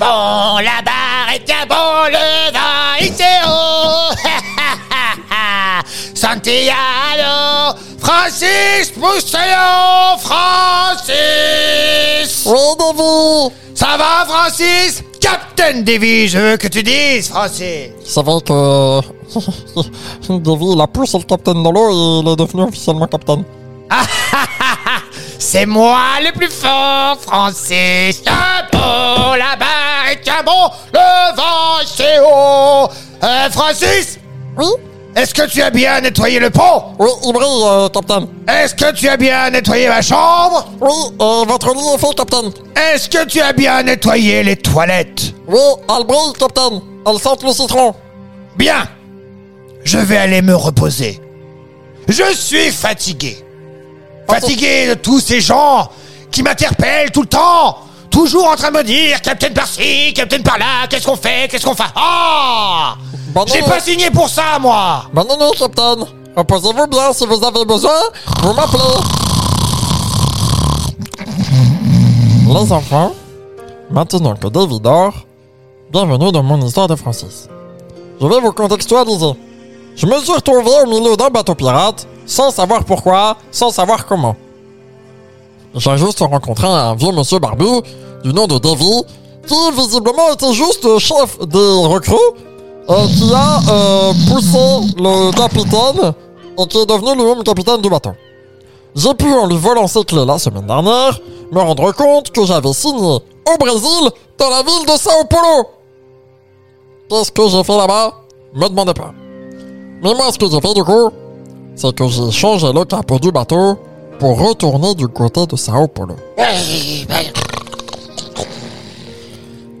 bon, la barre est bien bon, le vin est haut. Santiago, Francis Mousseillon, Francis. Oui, Davy Ça va, Francis? Captain Davy, je veux que tu dises, Francis. C'est vrai que... Davy, il a poussé le capitaine dans l'eau et il est devenu officiellement capitaine. C'est moi le plus fort, Francis. Un bon, la barre est un bon, le vent c'est haut. Euh, Francis, Oui est-ce que tu as bien nettoyé le pont Oui, il brille, euh. Est-ce que tu as bien nettoyé ma chambre Oui, euh, votre lit est fait, capitaine. Est-ce que tu as bien nettoyé les toilettes Oui, elle brille, capitaine. Elle sent le citron. Bien. Je vais aller me reposer. Je suis fatigué. Fatigué de tous ces gens qui m'interpellent tout le temps. Toujours en train de me dire, Captain par-ci, Captain par-là, qu'est-ce qu'on fait, qu'est-ce qu'on fait? Ah Bah non. J'ai pas signé pour ça, moi Ben non, non, capitaine. Reposez-vous bien si vous avez besoin. Vous m'appelez. Les enfants, maintenant que David dort, bienvenue dans mon histoire de Francis. Je vais vous contextualiser. Je me suis retrouvé au milieu d'un bateau pirate, sans savoir pourquoi, sans savoir comment. J'ai juste rencontré un vieux monsieur barbu, du nom de Davy, qui visiblement était juste le chef des recrues, euh, qui a euh, poussé le capitaine et qui est devenu lui-même capitaine du bateau. J'ai pu, en lui volant ses clés la semaine dernière, me rendre compte que j'avais signé au Brésil, dans la ville de Sao Paulo. Qu'est-ce que j'ai fait là-bas? Me demandez pas. Mais moi, ce que j'ai fait du coup, c'est que j'ai changé le capot du bateau pour retourner du côté de Sao Paulo.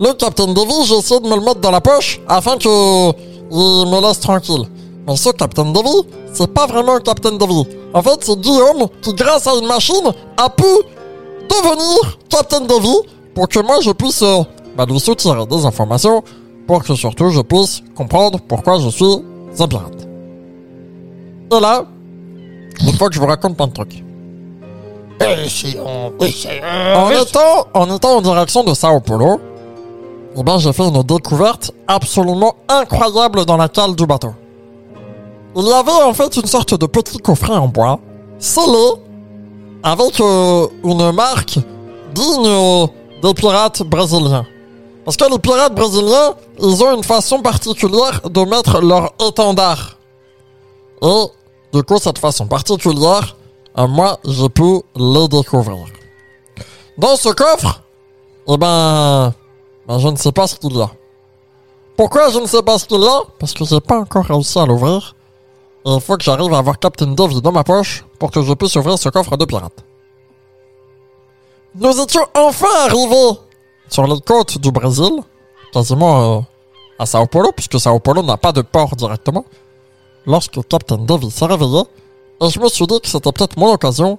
Le capitaine Davy, j'ai essayé de me le mettre dans la poche afin que il me laisse tranquille. Mais ce capitaine Davy, c'est pas vraiment un capitaine Davy. En fait, c'est Guillaume qui, grâce à une machine, a pu devenir capitaine Davy pour que moi je puisse euh, bah, lui soutirer des informations pour que surtout je puisse comprendre pourquoi je suis un pirate. Et là, il faut que je vous raconte plein de trucs. si on- oui, c'est- euh, En oui, étant, en étant en direction de Sao Paulo, eh ben, j'ai fait une découverte absolument incroyable dans la cale du bateau. Il y avait en fait une sorte de petit coffret en bois, scellé, avec euh, une marque digne euh, des pirates brésiliens. Parce que les pirates brésiliens, ils ont une façon particulière de mettre leur étendard. Et du coup, cette façon particulière, euh, moi, j'ai pu les découvrir. Dans ce coffre, eh ben, ben, je ne sais pas ce qu'il y a. Pourquoi je ne sais pas ce qu'il y a? Parce que j'ai pas encore réussi à l'ouvrir. Il faut que j'arrive à avoir Captain Davy dans ma poche pour que je puisse ouvrir ce coffre de pirate. Nous étions enfin arrivés sur les côtes du Brésil, quasiment euh, à Sao Paulo, puisque Sao Paulo n'a pas de port directement, lorsque Captain Davy s'est réveillé, et je me suis dit que c'était peut-être mon occasion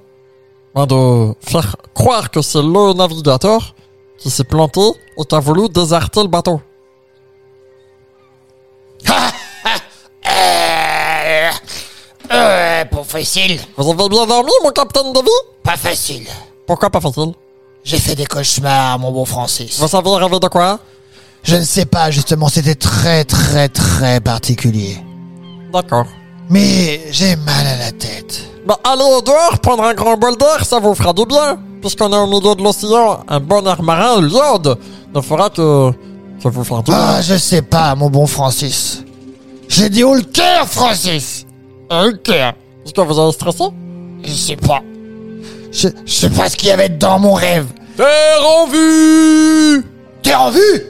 ben, de faire croire que c'est le navigateur qui s'est planté et qui a voulu déserter le bateau. Euh, euh, pas facile. Vous avez bien dormi, mon Captain Davy Pas facile. Pourquoi pas facile? J'ai fait des cauchemars, mon bon Francis. Vous savez rêver de quoi? Je ne sais pas, justement, c'était très, très, très particulier. D'accord. Mais j'ai mal à la tête. Bah, allez au dehors, prendre un grand bol d'air, ça vous fera du bien. Puisqu'on est au milieu de l'océan, un bon air marin, l'iode, ne fera que, que vous faire du bien. Ah, je sais pas, mon bon Francis. J'ai dit haut le cœur, Francis. Haut le cœur. Est-ce que vous avez stressé? Je sais pas. Je, je sais pas ce qu'il y avait dans mon rêve. Terre en vue T'es en vue?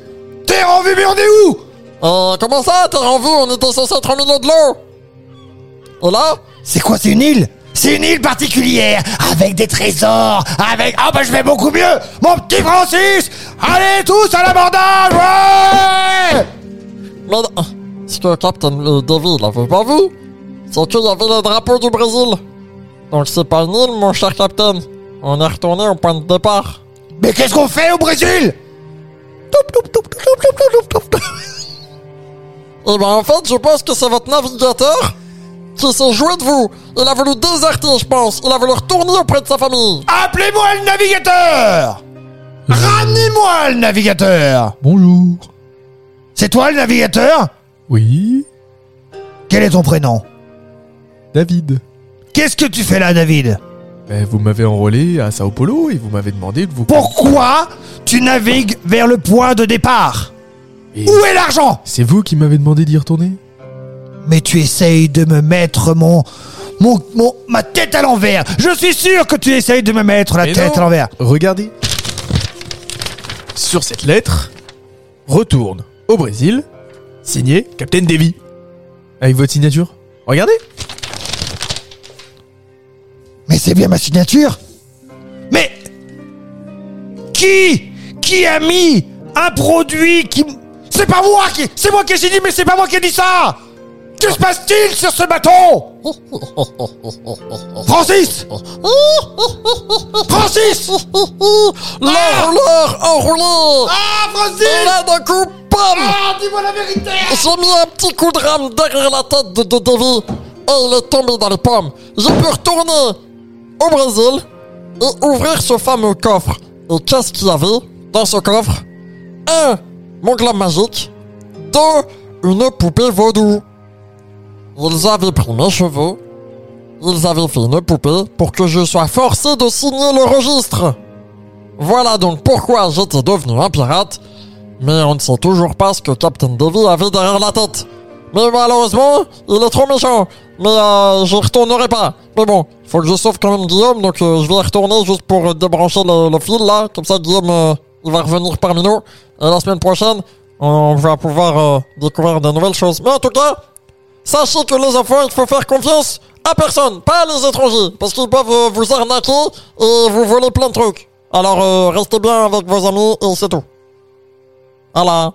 T'es en vue, mais on est où? Euh, comment ça, t'es en vue On était censé être au milieu de l'eau? Et là? C'est quoi, c'est une île? C'est une île particulière, avec des trésors, avec... Ah bah je vais beaucoup mieux! Mon petit Francis! Allez tous à l'abordage Ouais! Mais ce que Captain Davy l'avait pas vu, c'est qu'il y avait le drapeau du Brésil. Donc c'est pas une île, mon cher Captain. On est retourné au point de départ. Mais qu'est-ce qu'on fait au Brésil? Et ben en fait, je pense que c'est votre navigateur qui s'est joué de vous. Il a voulu déserter, je pense. Il a voulu retourner auprès de sa famille. Appelez-moi le navigateur Ramenez-moi le navigateur Bonjour. C'est toi le navigateur? Oui, Quel est ton prénom? David. Qu'est-ce que tu fais là, David? Ben, vous m'avez enrôlé à Sao Paulo et vous m'avez demandé de vous... Pourquoi tu navigues vers le point de départ? Où est l'argent? C'est vous qui m'avez demandé d'y retourner? Mais tu essayes de me mettre mon, mon, mon, ma tête à l'envers. Je suis sûr que tu essayes de me mettre la Mais tête non. à l'envers. Regardez. Sur cette lettre, retourne au Brésil, signé Captain Davy. Avec votre signature. Regardez. Mais c'est bien ma signature. Mais qui qui a mis un produit qui c'est pas moi qui c'est moi qui ai signé mais c'est pas moi qui ai dit ça. Que se passe-t-il sur ce bateau? Francis! Francis! L'enrouleur enroulé Ah Francis! Là d'un coup, bam Ah dis-moi la vérité. J'ai mis un petit coup de rame derrière la tête de, de Davy et il est tombé dans les pommes. J'ai pu retourner au Brésil et ouvrir ce fameux coffre. Et qu'est-ce qu'il y avait dans ce coffre? Un, mon globe magique. Deux, une poupée vaudou. Ils avaient pris mes cheveux. Ils avaient fait une poupée pour que je sois forcé de signer le registre. Voilà donc pourquoi j'étais devenu un pirate. Mais on ne sait toujours pas ce que Captain Davy avait derrière la tête. Mais malheureusement, il est trop méchant. Mais euh, je retournerai pas. Mais bon, faut que je sauve quand même Guillaume, donc euh, je vais retourner juste pour euh, débrancher le, le fil là. Comme ça, Guillaume, euh, il va revenir parmi nous. Et la semaine prochaine, on va pouvoir euh, découvrir de nouvelles choses. Mais en tout cas, sachez que les enfants, il faut faire confiance à personne, pas les étrangers, parce qu'ils peuvent euh, vous arnaquer et vous voler plein de trucs. Alors euh, restez bien avec vos amis et c'est tout. Voilà.